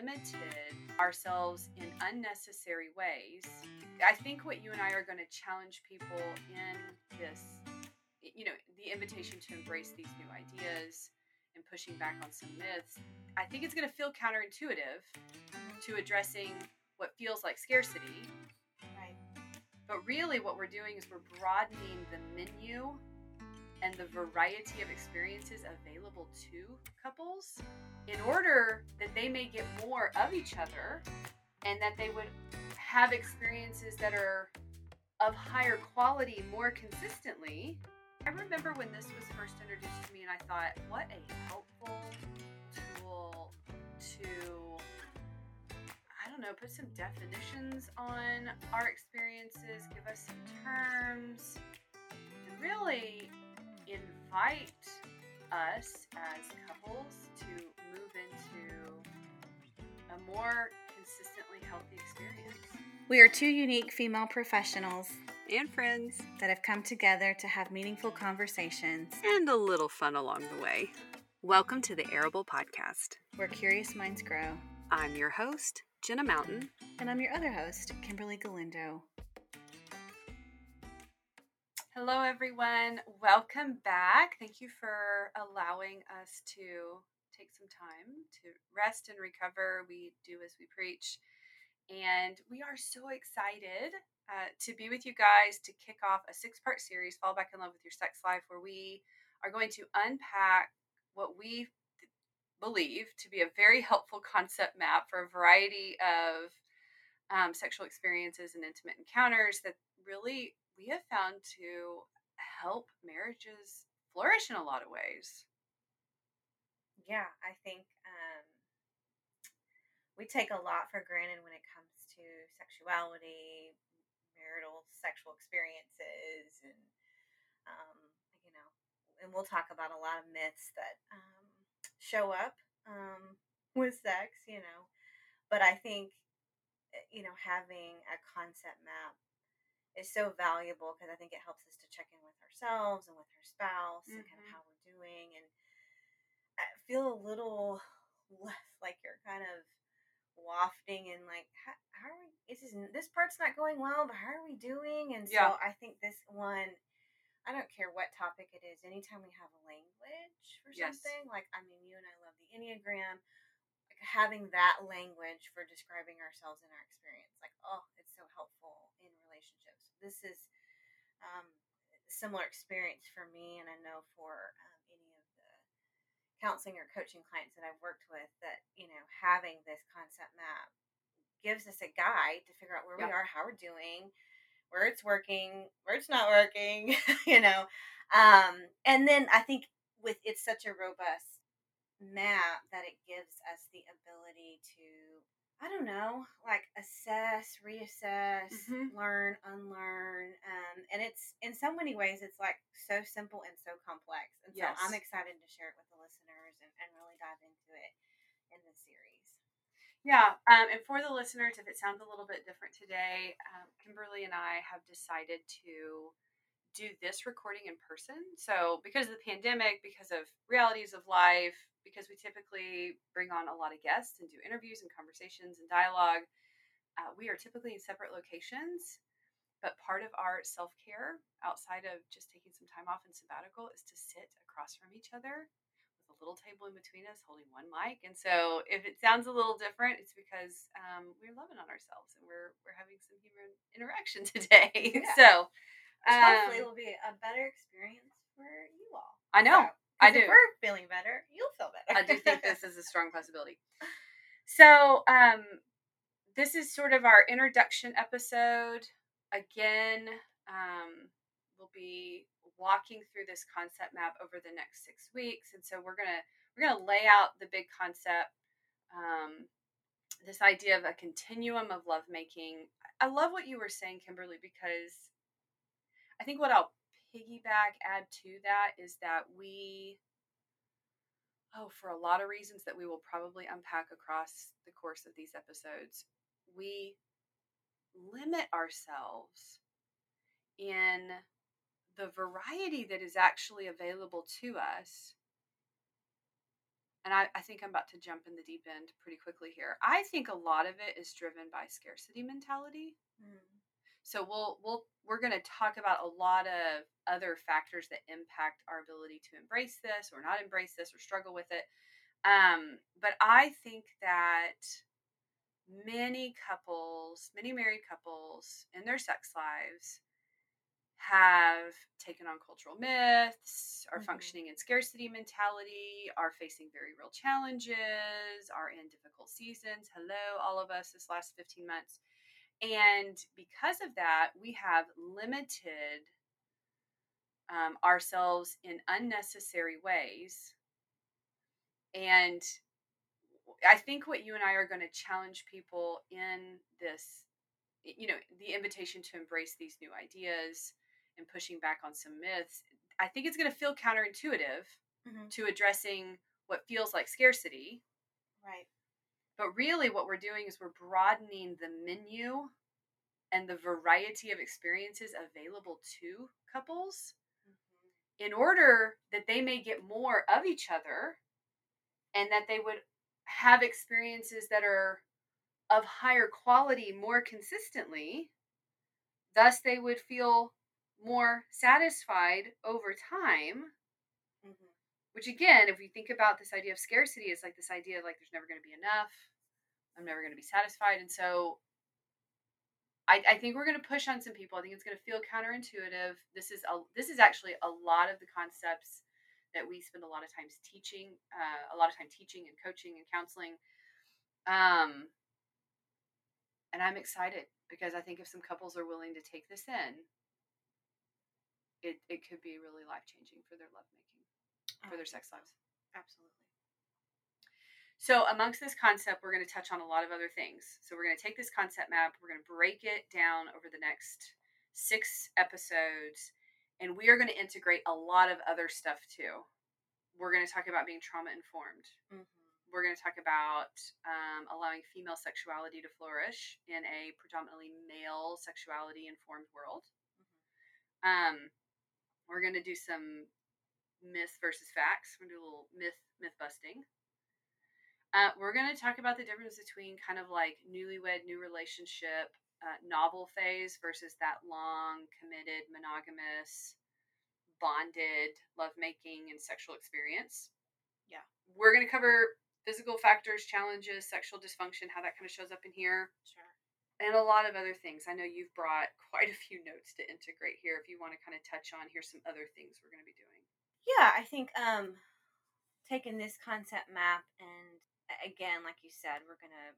limited ourselves in unnecessary ways. I think what you and I are going to challenge people in this, you know, the invitation to embrace these new ideas and pushing back on some myths, I think it's going to feel counterintuitive to addressing what feels like scarcity. Right. But really, what we're doing is we're broadening the menu and the variety of experiences available to couples in order that they may get more of each other and that they would have experiences that are of higher quality more consistently. I remember when this was first introduced to me, and I thought, what a helpful tool to, I don't know, put some definitions on our experiences, give us some terms, and really invite us as couples to move into a more consistently healthy experience. We are two unique female professionals And friends. that have come together to have meaningful conversations And a little fun along the way. Welcome to the Arable Podcast. where curious minds grow. I'm your host, Jenna Mountain. And I'm your other host, Kimberly Galindo. Hello, everyone. Welcome back. Thank you for allowing us to take some time to rest and recover. We do as we preach. And we are so excited uh, to be with you guys to kick off a six part series, Fall Back in Love with Your Sex Life, where we are going to unpack what we believe to be a very helpful concept map for a variety of um, sexual experiences and intimate encounters that really we have found to help marriages flourish in a lot of ways. Yeah, I think um, we take a lot for granted when it comes to sexuality, marital sexual experiences, and um, you know, and we'll talk about a lot of myths that um, show up um, with sex, you know. But I think eh, you know having a concept map is so valuable because I think it helps us to check in with ourselves and with our spouse and kind of mm-hmm. how we're doing and I feel a little less like you're kind of wafting and like how, how are we this is this part's not going well but how are we doing and so Yeah. I think this one I don't care what topic it is anytime we have a language for Yes. something like I mean you and I love the Enneagram like having that language for describing ourselves and our experience like oh it's so helpful relationships. This is um, a similar experience for me and i know for um, any of the counseling or coaching clients that i've worked with that you know having this concept map gives us a guide to figure out where we are how we're doing where it's working where it's not working you know? Um, and then i think with it's such a robust map that it gives us the ability to i don't know like assess reassess Mhm. learn unlearn um, and it's in so many ways it's like so simple and so complex and so i'm excited to share it with the listeners and, and really dive into it in this series Yeah, um, and for the listeners, if it sounds a little bit different today, um, Kimberly and I have decided to do this recording in person. So, because of the pandemic, because of realities of life, because we typically bring on a lot of guests and do interviews and conversations and dialogue, uh, we are typically in separate locations. But part of our self care outside of just taking some time off and sabbatical is to sit across from each other with a little table in between us holding one mic. And so if it sounds a little different, it's because um, we're loving on ourselves and we're we're having some human interaction today. Yeah. so which hopefully it will be a better experience for you all I know. So, I do. we're feeling better you'll feel better I do think this is a strong possibility. So, um, this is sort of our introduction episode. Again, um, we'll be walking through this concept map over the next six weeks, and so we're gonna we're gonna lay out the big concept. Um, this idea of a continuum of lovemaking. I love what you were saying, Kimberly, because I think what I'll piggyback add to that is that we oh, for a lot of reasons that we will probably unpack across the course of these episodes, we limit ourselves in the variety that is actually available to us and I, I think I'm about to jump in the deep end pretty quickly here. I think a lot of it is driven by scarcity mentality. Mm. So we'll we'll we're going to talk about a lot of other factors that impact our ability to embrace this or not embrace this or struggle with it. Um, but I think that many couples, many married couples in their sex lives have taken on cultural myths, are Mhm. functioning in scarcity mentality, are facing very real challenges, are in difficult seasons. Hello, all of us this last 15 months. And because of that, we have limited um, ourselves in unnecessary ways. And I think what you and I are going to challenge people in this, you know, the invitation to embrace these new ideas and pushing back on some myths, I think it's going to feel counterintuitive Mhm. to addressing what feels like scarcity. Right. But really, what we're doing is we're broadening the menu and the variety of experiences available to couples Mhm. in order that they may get more of each other and that they would have experiences that are of higher quality more consistently. Thus, they would feel more satisfied over time. Mhm. Which, again, if we think about this idea of scarcity, it's like this idea of like there's never going to be enough. I'm never going to be satisfied. And so I, I think we're going to push on some people. I think it's going to feel counterintuitive. This is a this is actually a lot of the concepts that we spend a lot of times teaching, uh, a lot of time teaching and coaching and counseling. Um, and I'm excited because I think if some couples are willing to take this in, it, it could be really life changing for their lovemaking, for their sex lives. Absolutely. So, amongst this concept, we're going to touch on a lot of other things. So, we're going to take this concept map, we're going to break it down over the next six episodes, and we are going to integrate a lot of other stuff too. We're going to talk about being trauma informed. Mhm. We're going to talk about um, allowing female sexuality to flourish in a predominantly male sexuality informed world. Um, we're going to do some myth versus facts. We're going to do a little myth myth busting. Uh, we're going to talk about the difference between kind of like newlywed, new relationship, uh, novel phase versus that long, committed, monogamous, bonded lovemaking and sexual experience. Yeah. We're going to cover physical factors, challenges, sexual dysfunction, how that kind of shows up in here, Sure. and a lot of other things. I know you've brought quite a few notes to integrate here. If you want to kind of touch on, here's some other things we're going to be doing. Yeah, I think um taking this concept map and again, like you said, we're gonna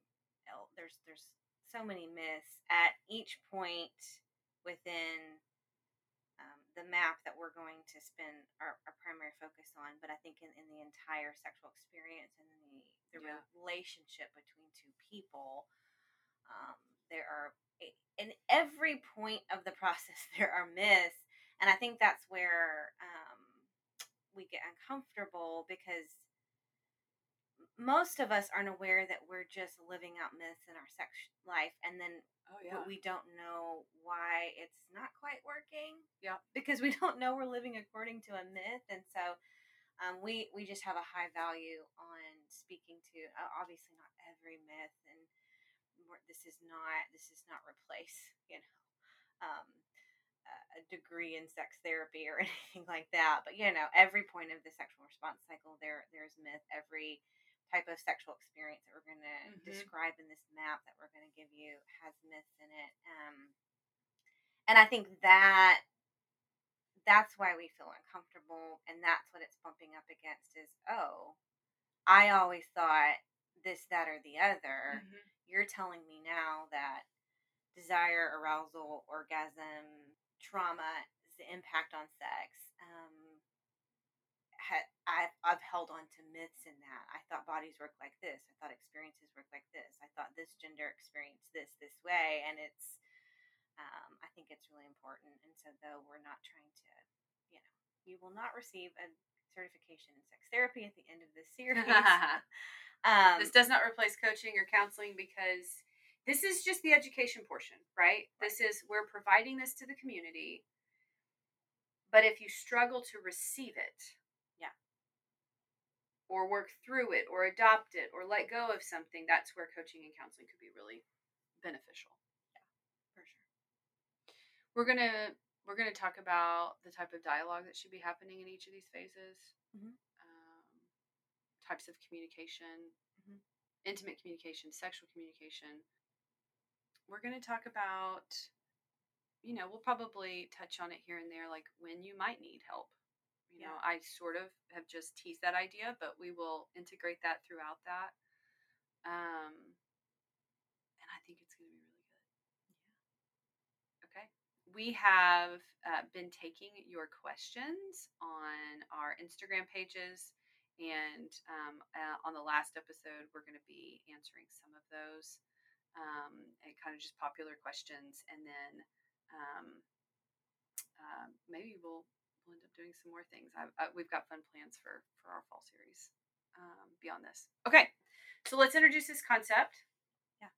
there's there's so many myths at each point within um, the map that we're going to spend our, our primary focus on. But I think in, in the entire sexual experience and the the Yeah. relationship between two people, um, there are in every point of the process there are myths, and I think that's where um, we get uncomfortable because most of us aren't aware that we're just living out myths in our sex life, and then Oh but we don't know why it's not quite working. Yeah. Because we don't know we're living according to a myth, and so um, we we just have a high value on speaking to uh, obviously not every myth, and this is not this is not replace you know um, a- a degree in sex therapy or anything like that. But you know every point of the sexual response cycle there there's myth. Every type of sexual experience that we're going to Mhm. describe in this map that we're going to give you has myths in it. Um, and I think that that's why we feel uncomfortable, and that's what it's bumping up against. Is oh, I always thought this, that, or the other. Mhm. You're telling me now that desire, arousal, orgasm, trauma, the impact on sex. Um, ha- I've, I've held on to myths in that. I thought bodies work like this. I thought experiences work like this. I thought this gender experienced this this way. And it's, um, I think it's really important. And so, though we're not trying to, you know, you will not receive a certification in sex therapy at the end of this series. um, this does not replace coaching or counseling because this is just the education portion, right? This is we're providing this to the community. But if you struggle to receive it. Or work through it or adopt it or let go of something, that's where coaching and counseling could be really beneficial. Yeah, for sure. We're gonna we're gonna talk about the type of dialogue that should be happening in each of these phases, Mhm. um, types of communication, Mhm. intimate communication, sexual communication. We're gonna talk about, you know, we'll probably touch on it here and there, like when you might need help. You know, I sort of have just teased that idea, but we will integrate that throughout that. Um, and I think it's going to be really good. Okay. We have uh, been taking your questions on our Instagram pages. And um, uh, on the last episode, we're going to be answering some of those um, and kind of just popular questions. And then um, uh, maybe we'll, we'll end up doing some more things. I, I, we've got fun plans for, for our fall series um, beyond this. Okay. So let's introduce this concept. Yeah.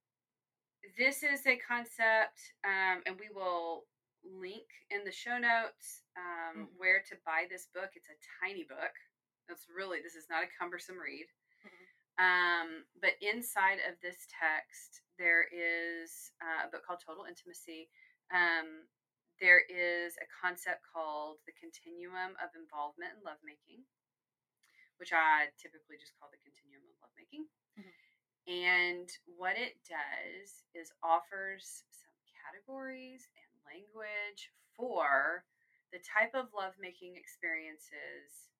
This is a concept, um, and we will link in the show notes um, Mhm. where to buy this book. It's a tiny book. That's really, this is not a cumbersome read. Mhm. Um, but inside of this text, there is uh, a book called Total Intimacy. Um, there is a concept called the continuum of involvement in lovemaking, which I typically just call the continuum of lovemaking. Mhm. And what it does is offers some categories and language for the type of lovemaking experiences,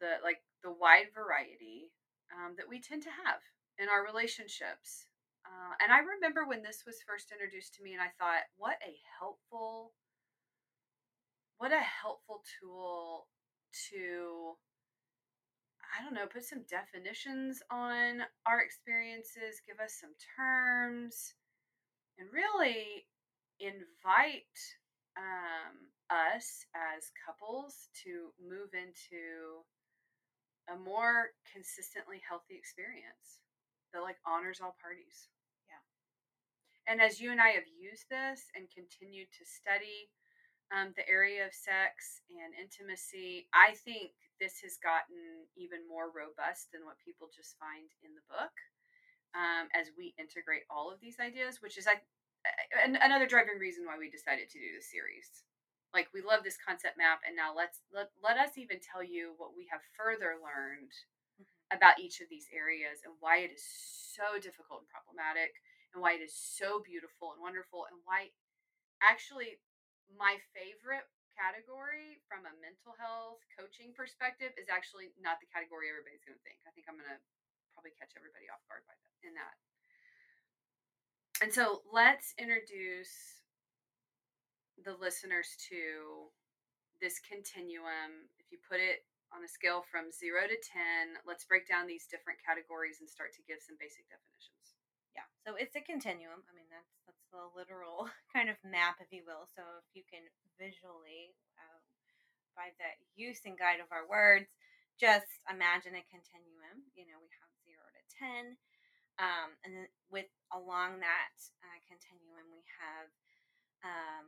the like the wide variety um, that we tend to have in our relationships. Uh, and I remember when this was first introduced to me, and I thought, what a helpful, what a helpful tool to, I don't know, put some definitions on our experiences, give us some terms, and really invite um, us as couples to move into a more consistently healthy experience that like honors all parties. Yeah. And as you and I have used this and continued to study um, the area of sex and intimacy, I think this has gotten even more robust than what people just find in the book um, as we integrate all of these ideas, which is like an- another driving reason why we decided to do this series. Like we love this concept map, and now let's let, let us even tell you what we have further learned Mhm. about each of these areas and why it is so difficult and problematic, and why it is so beautiful and wonderful, and why actually my favorite category from a mental health coaching perspective is actually not the category everybody's going to think. I think I'm going to probably catch everybody off guard by that in that. And so let's introduce the listeners to this continuum. If you put it on a scale from zero to 10, let's break down these different categories and start to give some basic definitions. Yeah. So it's a continuum. I mean, that's the literal kind of map, if you will. So if you can visually, uh, by the use and guide of our words, just imagine a continuum. You know, we have zero to ten, um, and then with along that uh, continuum, we have um,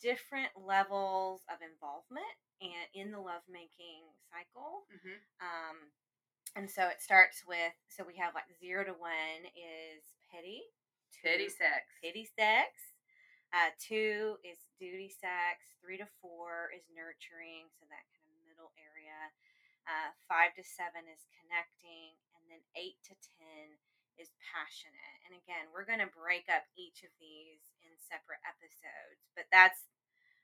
different levels of involvement and in the lovemaking cycle. Mm-hmm. Um, and so it starts with so we have like zero to one is pity, Two- sex. pity sex. Uh, two is duty sex. Three to four is nurturing, so that kind of middle area. Uh, five to seven is connecting, and then eight to ten is passionate. And again, we're going to break up each of these in separate episodes, but that's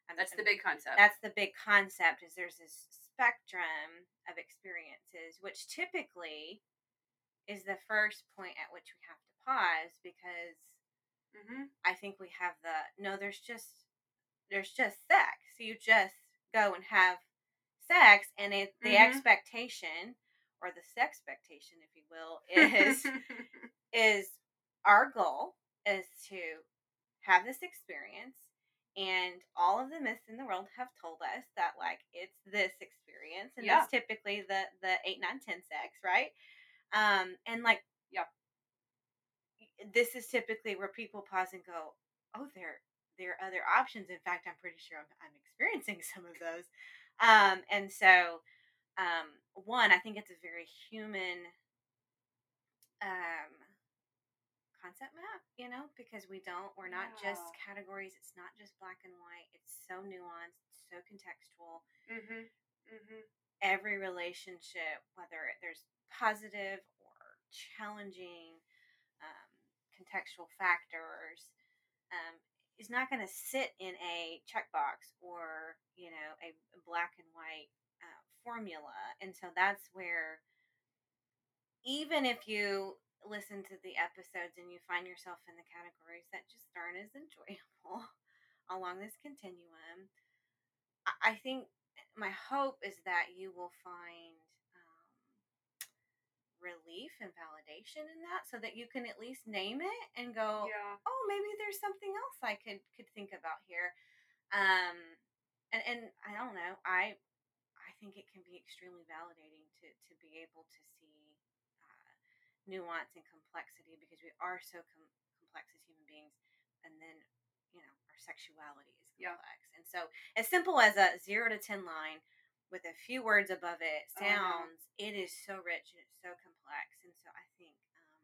I'm- That's the big concept. that's the big concept is there's this spectrum of experiences which typically is the first point at which we have to pause because mm-hmm. i think we have the no there's just there's just sex So you just go and have sex and it the Mhm. expectation or the sex expectation if you will is is our goal is to have this experience and all of the myths in the world have told us that like it's this experience and that's typically the the 8 9 10 sex right um and like Yeah. This is typically where people pause and go oh there there are other options in fact i'm pretty sure i'm, I'm experiencing some of those um and so um, one, I think it's a very human um, concept map, you know, because we don't, we're not just categories. It's not just black and white. It's so nuanced, so contextual. Mm-hmm. Mm-hmm. Every relationship, whether there's positive or challenging contextual factors, um, is not going to sit in a checkbox or, you know, a black and white uh, formula. And so that's where even if you listen to the episodes and you find yourself in the categories that just aren't as enjoyable along this continuum, I- think my hope is that you will find relief and validation in that so that you can at least name it and go, Yeah. oh, maybe there's something else I could could think about here. Um, and and I don't know. I I think it can be extremely validating to to be able to see uh, nuance and complexity because we are so com- complex as human beings, and then you know our sexuality is Yeah. complex. And so, as simple as a zero to ten line with a few words above it Oh, know. sounds, it is so rich and it's so complex. And so, I think um,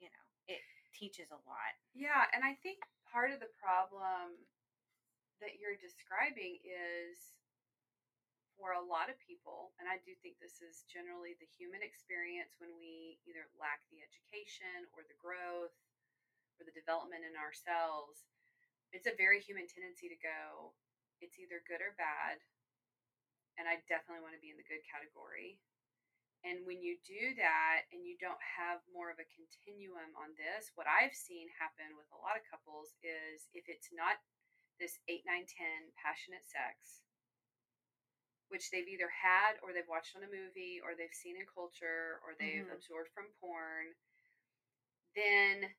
you know it teaches a lot. Yeah, and I think part of the problem that you're describing is for a lot of people, and I do think this is generally the human experience when we either lack the education or the growth or the development in ourselves, it's a very human tendency to go, it's either good or bad. And I definitely want to be in the good category. And when you do that and you don't have more of a continuum on this, what I've seen happen with a lot of couples is if it's not this 8, 9, 10 passionate sex, which they've either had or they've watched on a movie or they've seen in culture or they've Mhm. absorbed from porn, then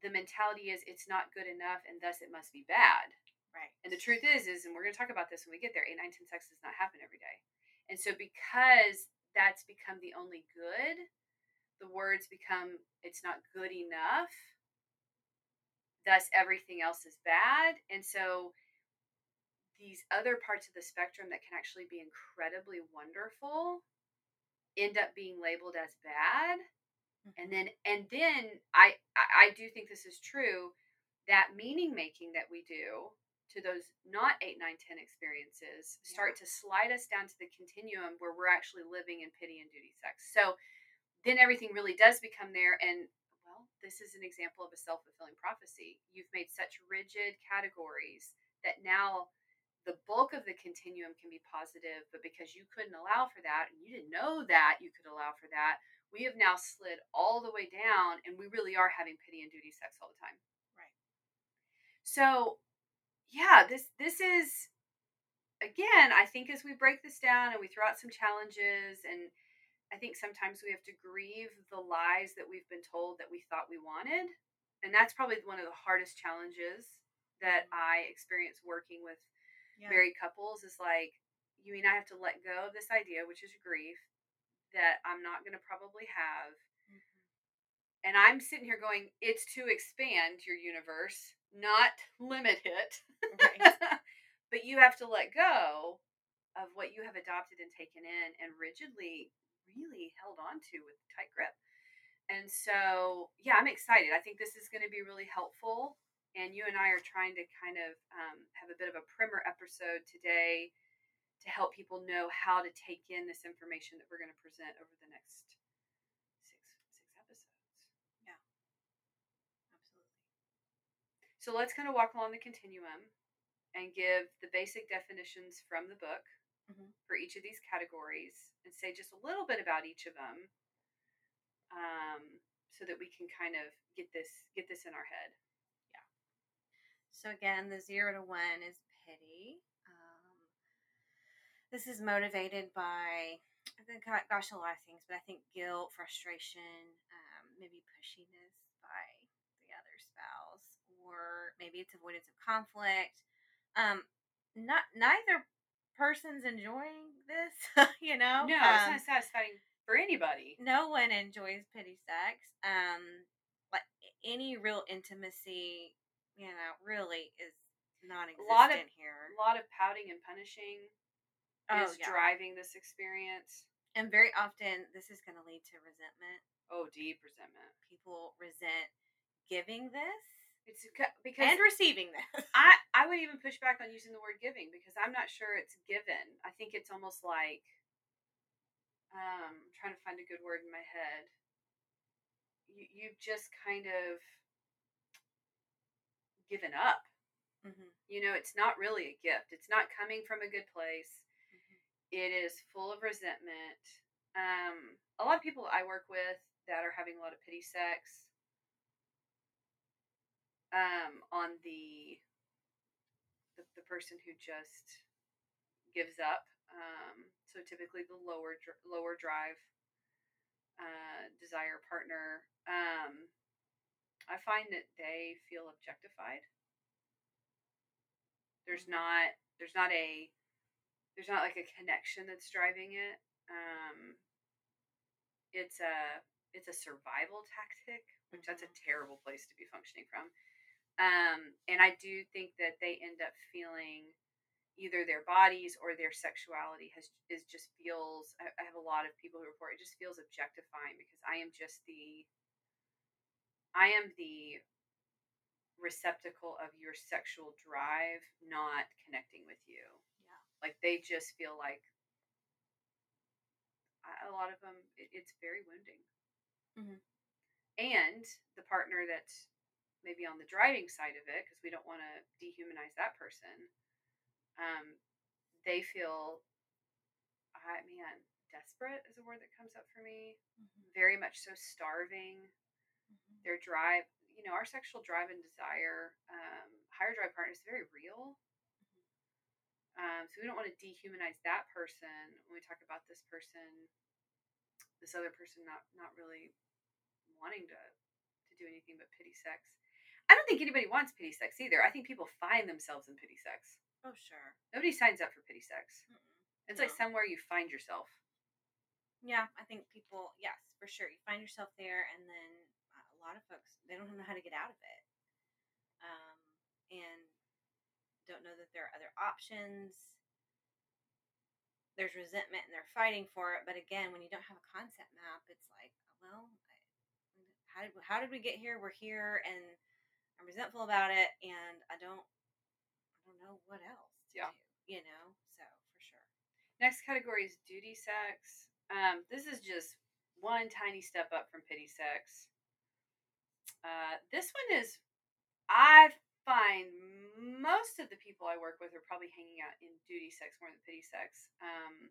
the mentality is it's not good enough and thus it must be bad. Right. And the truth is, is, and we're going to talk about this when we get there, 8, 9, 10 sex does not happen every day. And so because that's become the only good, the words become it's not good enough. Thus, everything else is bad. And so these other parts of the spectrum that can actually be incredibly wonderful end up being labeled as bad and mm-hmm. then and then I, I I do think this is true that meaning making that we do to those not 8 9 10 experiences start to slide us down to the continuum where we're actually living in pity and duty sex. So then everything really does become there and well this is an example of a self-fulfilling prophecy. You've made such rigid categories that now the bulk of the continuum can be positive but because you couldn't allow for that and you didn't know that you could allow for that we have now slid all the way down and we really are having pity and duty sex all the time. Right. so yeah this this is again i think as we break this down and we throw out some challenges and i think sometimes we have to grieve the lies that we've been told that we thought we wanted and that's probably one of the hardest challenges that i experience working with Yeah. married couples is like you mean i have to let go of this idea which is grief that i'm not going to probably have Mhm. and i'm sitting here going it's to expand your universe not limit it. Right. but you have to let go of what you have adopted and taken in and rigidly really held on to with tight grip. And so yeah i'm excited. I think this is going to be really helpful and you and i are trying to kind of um, have a bit of a primer episode today to help people know how to take in this information that we're going to present over the next six six episodes Absolutely. So let's kind of walk along the continuum and give the basic definitions from the book Mhm. for each of these categories and say just a little bit about each of them um, so that we can kind of get this get this in our head. Yeah. So again, the zero to one is pity. Um, this is motivated by, I think, gosh, a lot of things, but I think guilt, frustration, um, maybe pushiness by the other spouse, or maybe it's avoidance of conflict. Um, not neither person's enjoying this, you know. No, Um, it's not satisfying for anybody. no one enjoys pity sex. Um, like any real intimacy, you know, really is non-existent lot of- here. A lot of pouting and punishing. Oh, is yeah. driving this experience. And very often, this is going to lead to resentment. Oh, deep resentment. People resent giving this It's because and receiving this. I I would even push back on using the word giving because I'm not sure it's given. I think it's almost like um I'm trying to find a good word in my head. You you've just kind of given up. Mhm. You know, it's not really a gift. It's not coming from a good place. It is full of resentment. Um a lot of people I work with that are having a lot of pity sex um on the the, the person who just gives up. Um, so typically the lower dr- lower drive uh, desire partner. Um, I find that they feel objectified. There's not there's not a there's not like a connection that's driving it. Um, it's a it's a survival tactic, which that's a terrible place to be functioning from. Um, and I do think that they end up feeling either their bodies or their sexuality has is just feels. I, I have a lot of people who report it just feels objectifying because I am just the I am the receptacle of your sexual drive, not connecting with you. Yeah. Like they just feel like a lot of them. It, it's very wounding. Mhm. And the partner that's maybe on the driving side of it, because we don't want to dehumanize that person. Um, they feel, I man, desperate is a word that comes up for me. Mhm. Very much so starving Mhm. their drive you know our sexual drive and desire um, higher drive partner is very real um, so we don't want to dehumanize that person when we talk about this person this other person not not really wanting to to do anything but pity sex i don't think anybody wants pity sex either i think people find themselves in pity sex Oh, sure. nobody signs up for pity sex Mm-mm. it's like somewhere you find yourself Yeah, I think people, yes, for sure. You find yourself there, and then uh, a lot of folks, they don't know how to get out of it. Um, and don't know that there are other options. There's resentment and they're fighting for it. But again, when you don't have a concept map, it's like, well, I, how did, how did we get here? We're here, and I'm resentful about it, and I don't, I don't know what else to Yeah. do, you know? So, for sure. Next category is duty sex. Um, this is just one tiny step up from pity sex. Uh, this one is, I find most of the people I work with are probably hanging out in duty sex more than pity sex. Um,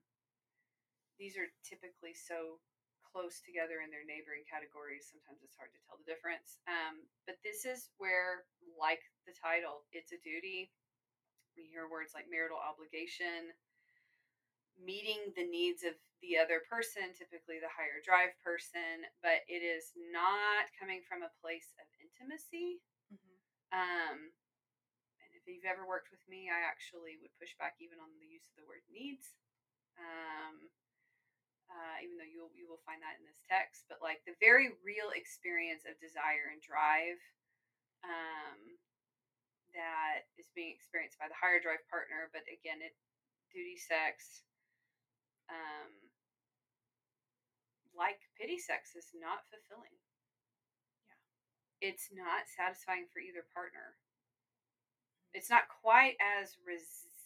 these are typically so close together in their neighboring categories. Sometimes it's hard to tell the difference. Um, but this is where, like the title, it's a duty. We hear words like marital obligation, meeting the needs of the other person, typically the higher drive person, but it is not coming from a place of intimacy. Mm-hmm. Um, and if you've ever worked with me, I actually would push back even on the use of the word needs. Um, uh, even though you'll you will find that in this text, but like the very real experience of desire and drive um, that is being experienced by the higher drive partner, but again, it duty sex, um, like pity sex, is not fulfilling. Yeah. It's not satisfying for either partner. It's not quite as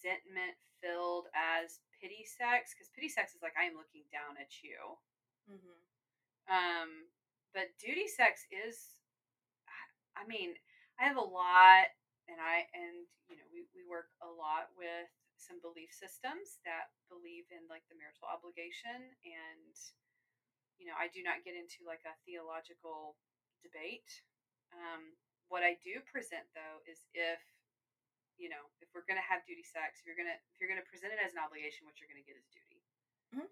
resentment filled as pity sex, because pity sex is like, I am looking down at you. Mm-hmm. Um, but duty sex is, I mean, I have a lot, and I and you know we we work a lot with some belief systems that believe in like the marital obligation, and you know I do not get into like a theological debate. Um, what I do present though is if you know if we're gonna have duty sex, if you're gonna if you're gonna present it as an obligation, what you're gonna get is duty. Mhm.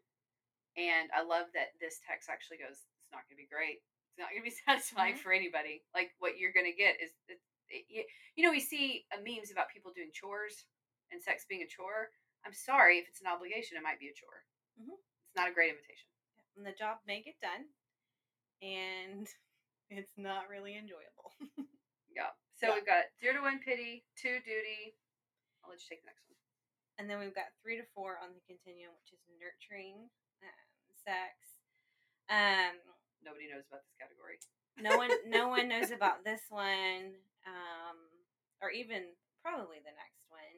And I love that this text actually goes, it's not going to be great. It's not going to be satisfying Mhm. for anybody. Like what you're going to get is, it, it, you, know, we see uh, memes about people doing chores and sex being a chore. I'm sorry if it's an obligation, it might be a chore. Mhm. It's not a great invitation. And the job may get done, and it's not really enjoyable. So Yeah. we've got zero to one pity, two duty. I'll let you take the next one. and then we've got three to four on the continuum, which is nurturing um, sex. Um, Nobody knows about this category. no one, no one knows about this one, um, or even probably the next one.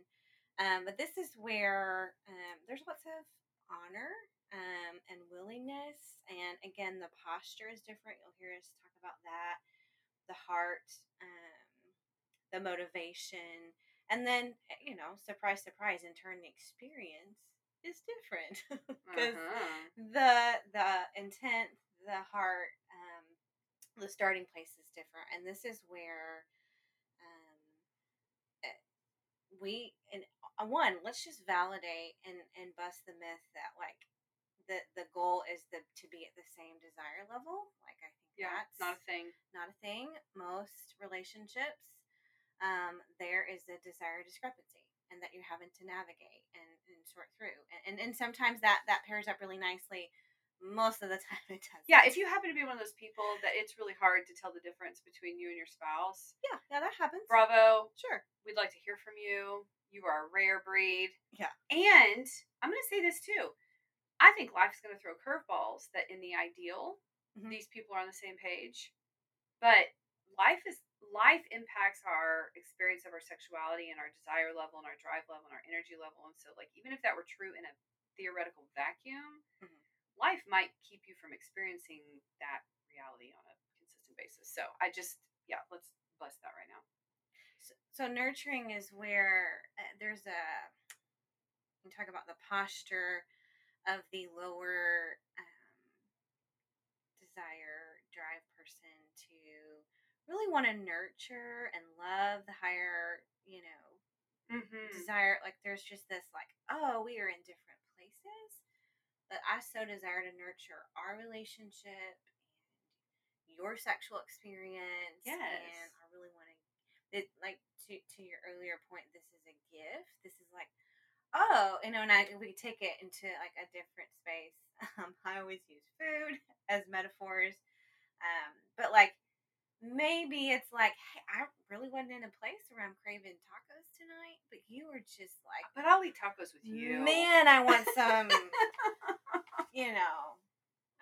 Um, but this is where um, there's lots of honor um, and willingness, and again, the posture is different. You'll hear us talk about that. The heart, um, the motivation, and then eh, you know, surprise, surprise. In turn, the experience is different because Uh-huh. the the intent, the heart, um, the starting place is different, and this is where um, eh, we and uh, one let's just validate and and bust the myth that like the the goal is the to be at the same desire level. Like I think Yeah, that's not a thing. not a thing. Most relationships, um, there is a desire discrepancy, and that you're having to navigate and, and sort through. And, and and sometimes that that pairs up really nicely. Most of the time, it does. Yeah, if you happen to be one of those people that it's really hard to tell the difference between you and your spouse, yeah, yeah, that happens. bravo. Sure. We'd like to hear from you. You are a rare breed. Yeah. And I'm going to say this too. I think life's going to throw curveballs that in the ideal, Mhm. these people are on the same page. But life is life impacts our experience of our sexuality and our desire level and our drive level and our energy level. And so like even if that were true in a theoretical vacuum, Mhm. life might keep you from experiencing that reality on a consistent basis. So I just yeah, let's bless that right now. So, so nurturing is where uh, there's a you talk about the posture of the lower um, desire drive person to really want to nurture and love the higher you know Mm-hmm. desire like there's just this like oh we are in different places but i so desire to nurture our relationship and your sexual experience Yes. and i really want to it like to to your earlier point this is a gift this is like oh you know and i we take it into like a different space um i always use food as metaphors um but like maybe it's like hey i really wasn't in a place where i'm craving tacos tonight but you were just like But I'll eat tacos with you. man i want some you know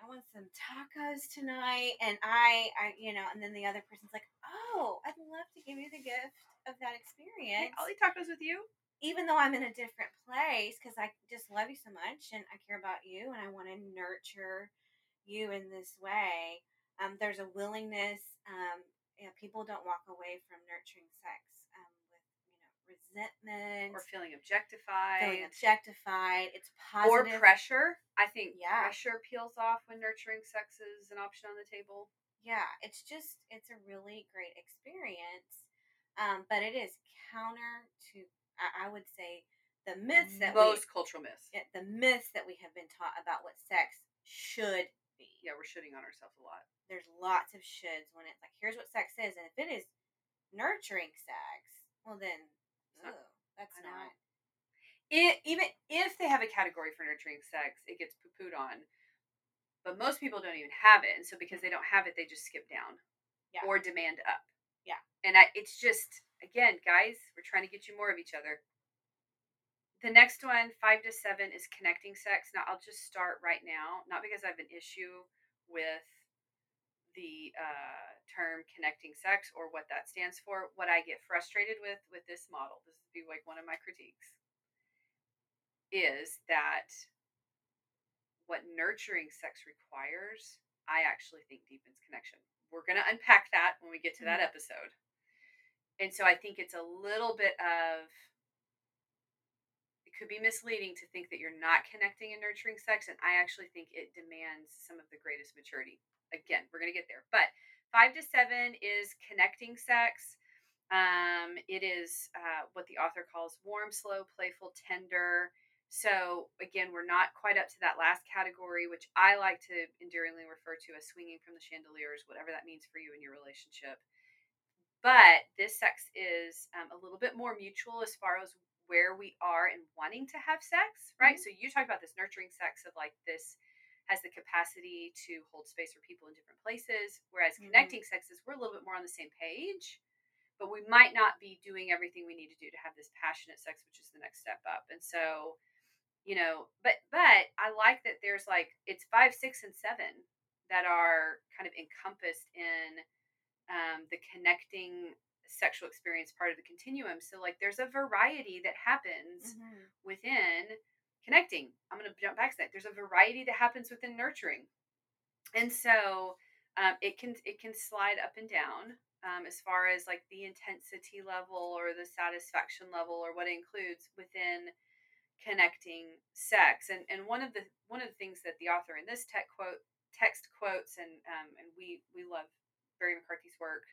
i want some tacos tonight and i i you know and then the other person's like oh i'd love to give you the gift of that Hey, experience I'll eat tacos with you. even though i'm in a different place because i just love you so much and i care about you and i want to nurture you in this way um, there's a willingness um, you know, people don't walk away from nurturing sex um, with you know resentment Or feeling objectified. feeling objectified it's positive or pressure. I think Yeah. pressure peels off when nurturing sex is an option on the table. yeah it's just it's a really great experience um, but it is counter to I, I would say the myths that Most we cultural myths. yeah, the myths that we have been taught about what sex should be Yeah, we're shitting on ourselves a lot. there's lots of shoulds when it's like here's what sex is and if it is nurturing sex well then ooh, that's not It, even if they have a category for nurturing sex, it gets poo pooed on. But most people don't even have it, and so because mm-hmm. they don't have it, they just skip down Yeah. or demand up. Yeah. and I, it's just again, guys, we're trying to get you more of each other. The next one, five to seven, is connecting sex. Now, I'll just start right now, not because I have an issue with the uh, term connecting sex or what that stands for. What I get frustrated with with this model, this would be like one of my critiques, is that what nurturing sex requires, I actually think deepens connection. We're going to unpack that when we get to that episode. And so I think it's a little bit of it could be misleading to think that you're not connecting and nurturing sex and I actually think it demands some of the greatest maturity. Again, we're going to get there. But 5 to 7 is connecting sex. Um, it is uh, what the author calls warm, slow, playful, tender. So again, we're not quite up to that last category, which I like to endearingly refer to as swinging from the chandeliers, whatever that means for you in your relationship. But this sex is um, a little bit more mutual as far as where we are and wanting to have sex, right? So you talk about this nurturing sex of like this has the capacity to hold space for people in different places, whereas Mhm. connecting sex is we're a little bit more on the same page. but we might not be doing everything we need to do to have this passionate sex, which is the next step up. And so, you know, but but I like that there's like it's five, six, and seven that are kind of encompassed in um, the connecting sexual experience part of the continuum. So like there's a variety that happens Mhm. within connecting. I'm going to jump back to that. There's a variety that happens within nurturing, and so um, it can it can slide up and down um, as far as like the intensity level or the satisfaction level or what it includes within connecting sex. And and one of the one of the things that the author in this tech quote text quotes and um, and we we love Barry McCarthy's work.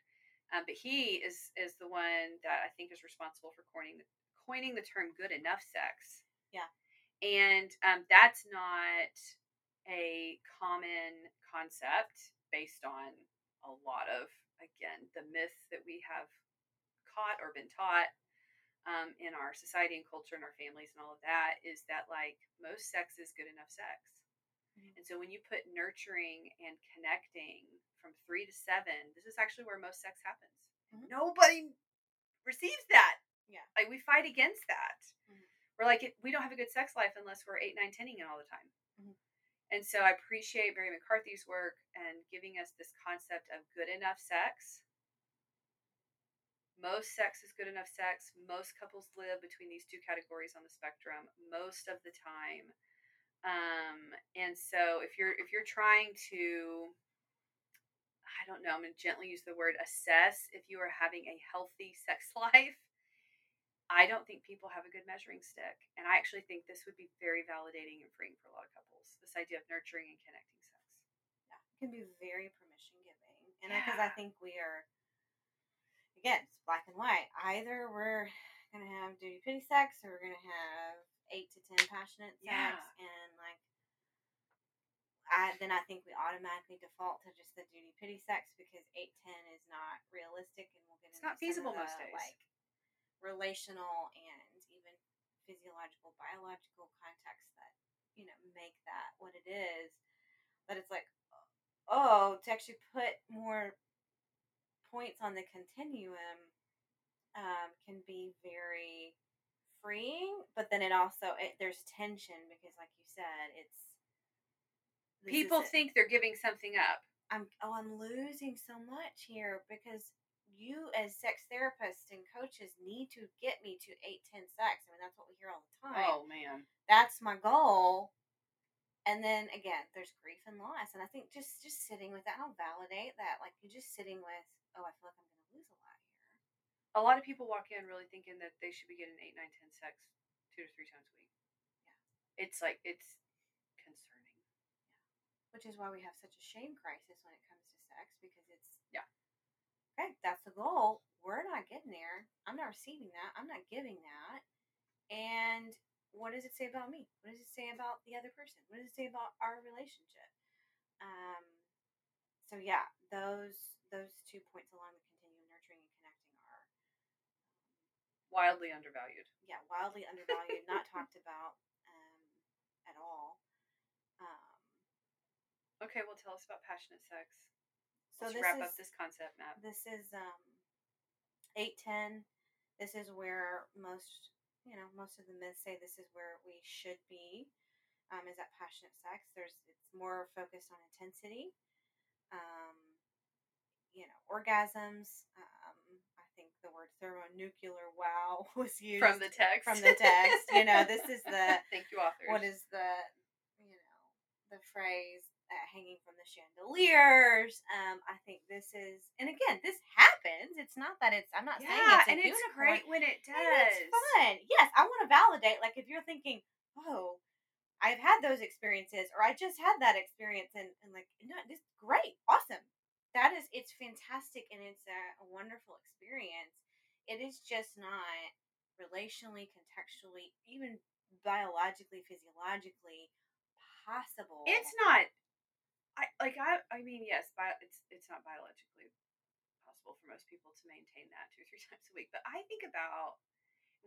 Um, but he is is the one that I think is responsible for coining the, coining the term "good enough sex." Yeah. and um, that's not a common concept based on a lot of again the myths that we have caught or been taught um, in our society and culture and our families and all of that is that like most sex is good enough sex. Mhm. And so when you put nurturing and connecting from three to seven, this is actually where most sex happens. Mhm. Nobody receives that. Yeah. Like we fight against that. Mhm. We're like, we don't have a good sex life unless we're eight, nine, tenning it all the time. Mhm. And so I appreciate Barry McCarthy's work and giving us this concept of good enough sex. Most sex is good enough sex. Most couples live between these two categories on the spectrum most of the time. Um, and so if you're if you're trying to don't know, I'm going to gently use the word assess if you are having a healthy sex life. I don't think people have a good measuring stick. And I actually think this would be very validating and freeing for a lot of couples. This idea of nurturing and connecting sex. It can be very permission giving, and because I think we are, again, it's black and white. Either we're gonna have duty pity sex, or we're gonna have eight to ten passionate sex, Yeah. and like. I, then I think we automatically default to just the duty pity sex because eight ten is not realistic, and we'll get It's into not feasible most the, days. Like relational and even physiological, biological contexts that you know make that what it is. But it's like, oh, to actually put more points on the continuum um, can be very freeing, but then it also it, there's tension because, like you said, it's People think they're giving something up. I'm oh I'm losing so much here because you as sex therapists and coaches need to get me to eight ten sex. I mean that's what we hear all the time. Oh man. That's my goal. And then again, there's grief and loss. And I think just just sitting with that, I'll validate that. Like you're just sitting with, oh, I feel like I'm gonna lose a lot here. A lot of people walk in really thinking that they should be getting eight, nine, ten sex two to three times a week. Yeah. It's like it's. Which is why we have such a shame crisis when it comes to sex, because it's Yeah. Okay, that's the goal. We're not getting there. I'm not receiving that. I'm not giving that. And what does it say about me? What does it say about the other person? What does it say about our relationship? Um, so yeah, those those two points along the continuum, nurturing and connecting, are Wildly undervalued. yeah wildly undervalued, not talked about um, at all. Um, Okay, well tell us about passionate sex. so Let's wrap is up this concept map. this is um, eight ten. This is where most you know most of the myths say this is where we should be. Um, is that passionate sex? There's it's more focused on intensity. Um, you know, orgasms. Um, I think the word thermonuclear wow was used From the text. from the text. You know, this is the Thank you, authors. what is the you know the phrase uh, hanging from the chandeliers um i think this is and again this happens it's not that it's i'm not saying Yeah, it's a and it's great when it does. and it's fun yes i want to validate like if you're thinking oh i've had those experiences or i just had that experience and, and like no this great awesome that is it's fantastic and it's a, a wonderful experience it is just not relationally contextually even biologically physiologically possible It's not. I like. I. I mean, yes, bio, it's it's not biologically possible for most people to maintain that two or three times a week. But I think about.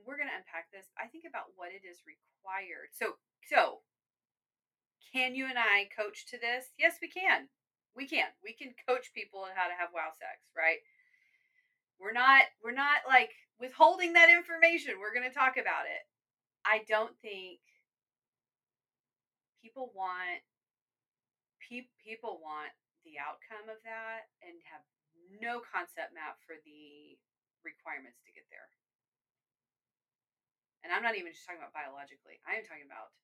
We're going to unpack this. I think about what it is required. So so. Can you and I coach to this? Yes, we can. We can. We can coach people on how to have wow sex, right? We're not we're not like withholding that information. We're going to talk about it. I don't think people want pe- people want the outcome of that and have no concept map for the requirements to get there. And I'm not even just talking about biologically. I am talking about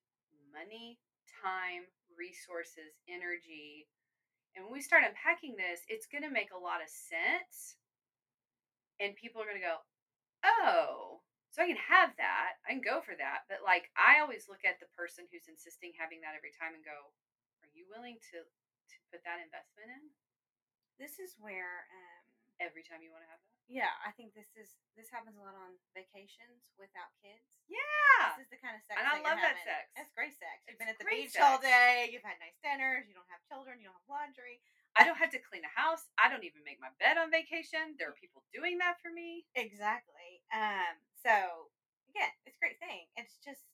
money, time, resources, energy. And when we start unpacking this, it's going to make a lot of sense. And people are going to go, oh, so I can have that. I can go for that. But like, I always look at the person who's insisting having that every time and go, you willing to, to put that investment in? This is where, um, every time you want to have that? yeah, I think this is this happens a lot on vacations without kids. Yeah. This is the kind of sex. And I love that sex. that's great sex. You've It's been at the beach all day. You've had nice dinners. You don't have children. You don't have laundry. I don't have to clean a house. I don't even make my bed on vacation. There are people doing that for me. Exactly. Um. So again, it's a great thing. It's just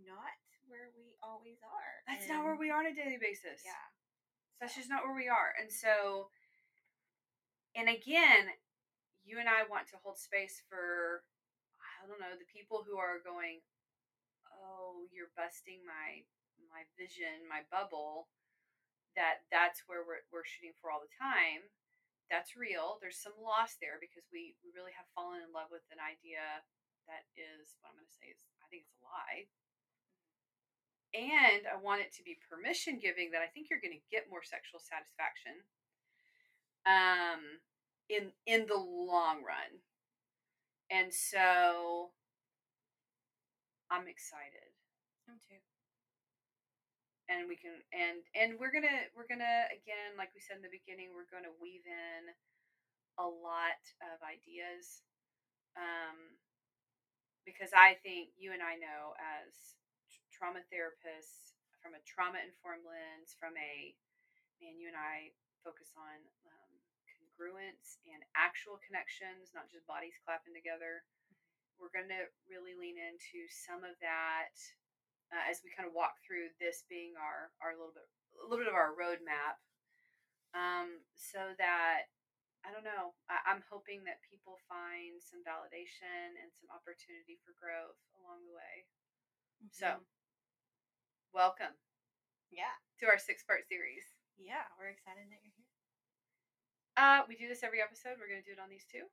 not where we always are. That's not where we are on a daily basis. Yeah. That's just not where we are. And so, and again, you and I want to hold space for, I don't know, the people who are going, oh, you're busting my my vision, my bubble. That that's where we're we're shooting for all the time. That's real. There's some loss there because we we really have fallen in love with an idea that is what I'm going to say is I think it's a lie and I want it to be permission giving that I think you're going to get more sexual satisfaction um in in the long run. And so I'm excited. Me too. And we can and and we're going to we're going to again like we said in the beginning we're going to weave in a lot of ideas um because I think you and I know as trauma therapists from a trauma informed lens, from a man, you and I focus on um, congruence and actual connections, not just bodies clapping together. We're going to really lean into some of that uh, as we kind of walk through this being our our little bit a little bit of our roadmap, um, so that I don't know. I, I'm hoping that people find some validation and some opportunity for growth along the way. So, Mhm. Welcome yeah, to our six part series. yeah, we're excited that you're here. Uh, we do this every episode. We're going to do it on these two.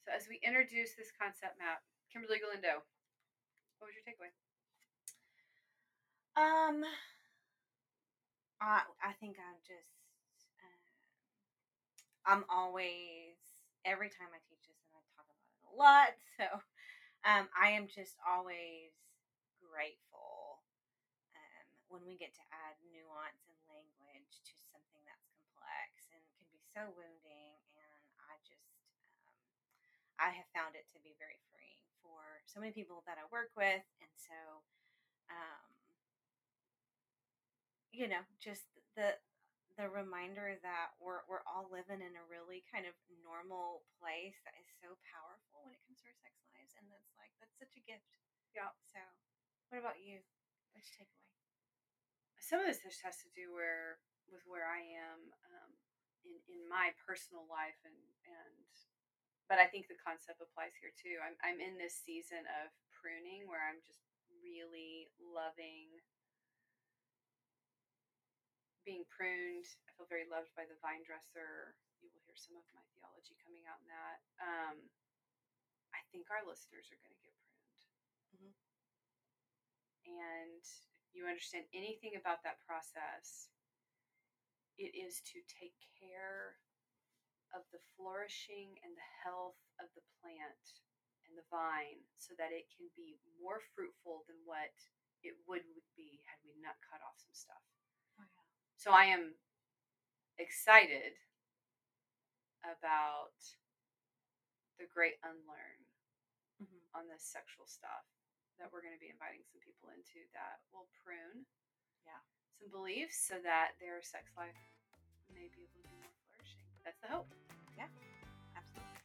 So, as we introduce this concept map, Kimberly Galindo, what was your takeaway? Um, I I think I'm just um, I'm always every time I teach this and I talk about it a lot. So um, I am just always grateful when we get to add nuance and language to something that's complex and can be so wounding. And I just um, I have found it to be very freeing for so many people that I work with, and so. Um, you know, just the the reminder that we're we're all living in a really kind of normal place that is so powerful when it comes to our sex lives, and that's like that's such a gift. Yeah. So, what about you? What's your takeaway? Some of this just has to do where with where I am um, in in my personal life, and and but I think the concept applies here too. I'm I'm in this season of pruning where I'm just really loving being pruned. I feel very loved by the vine dresser. You will hear some of my theology coming out in that. Um, I think our listeners are going to get pruned. Mhm. And you understand anything about that process, it is to take care of the flourishing and the health of the plant and the vine so that it can be more fruitful than what it would would be had we not cut off some stuff. Oh yeah. So I am excited about the great unlearn Mm-hmm. on this sexual stuff that we're going to be inviting some people into that will prune Yeah. some beliefs so that their sex life may be a little bit more flourishing. That's the hope. Yeah absolutely.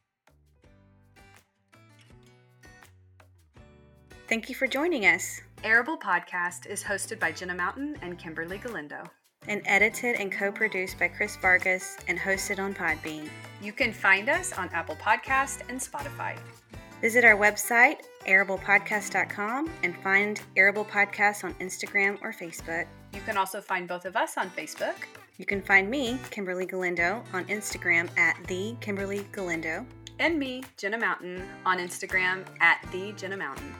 Thank you for joining us. Arable Podcast is hosted by Jenna Mountain and Kimberly Galindo. and edited and co produced by Chris Vargas and hosted on Podbean. You can find us on Apple Podcast and Spotify. Visit our website, arablepodcast.com, and find Arable Podcasts on Instagram or Facebook. You can also find both of us on Facebook. You can find me, Kimberly Galindo, on Instagram at the Kimberly Galindo. And me, Jenna Mountain, on Instagram at the Jenna Mountain.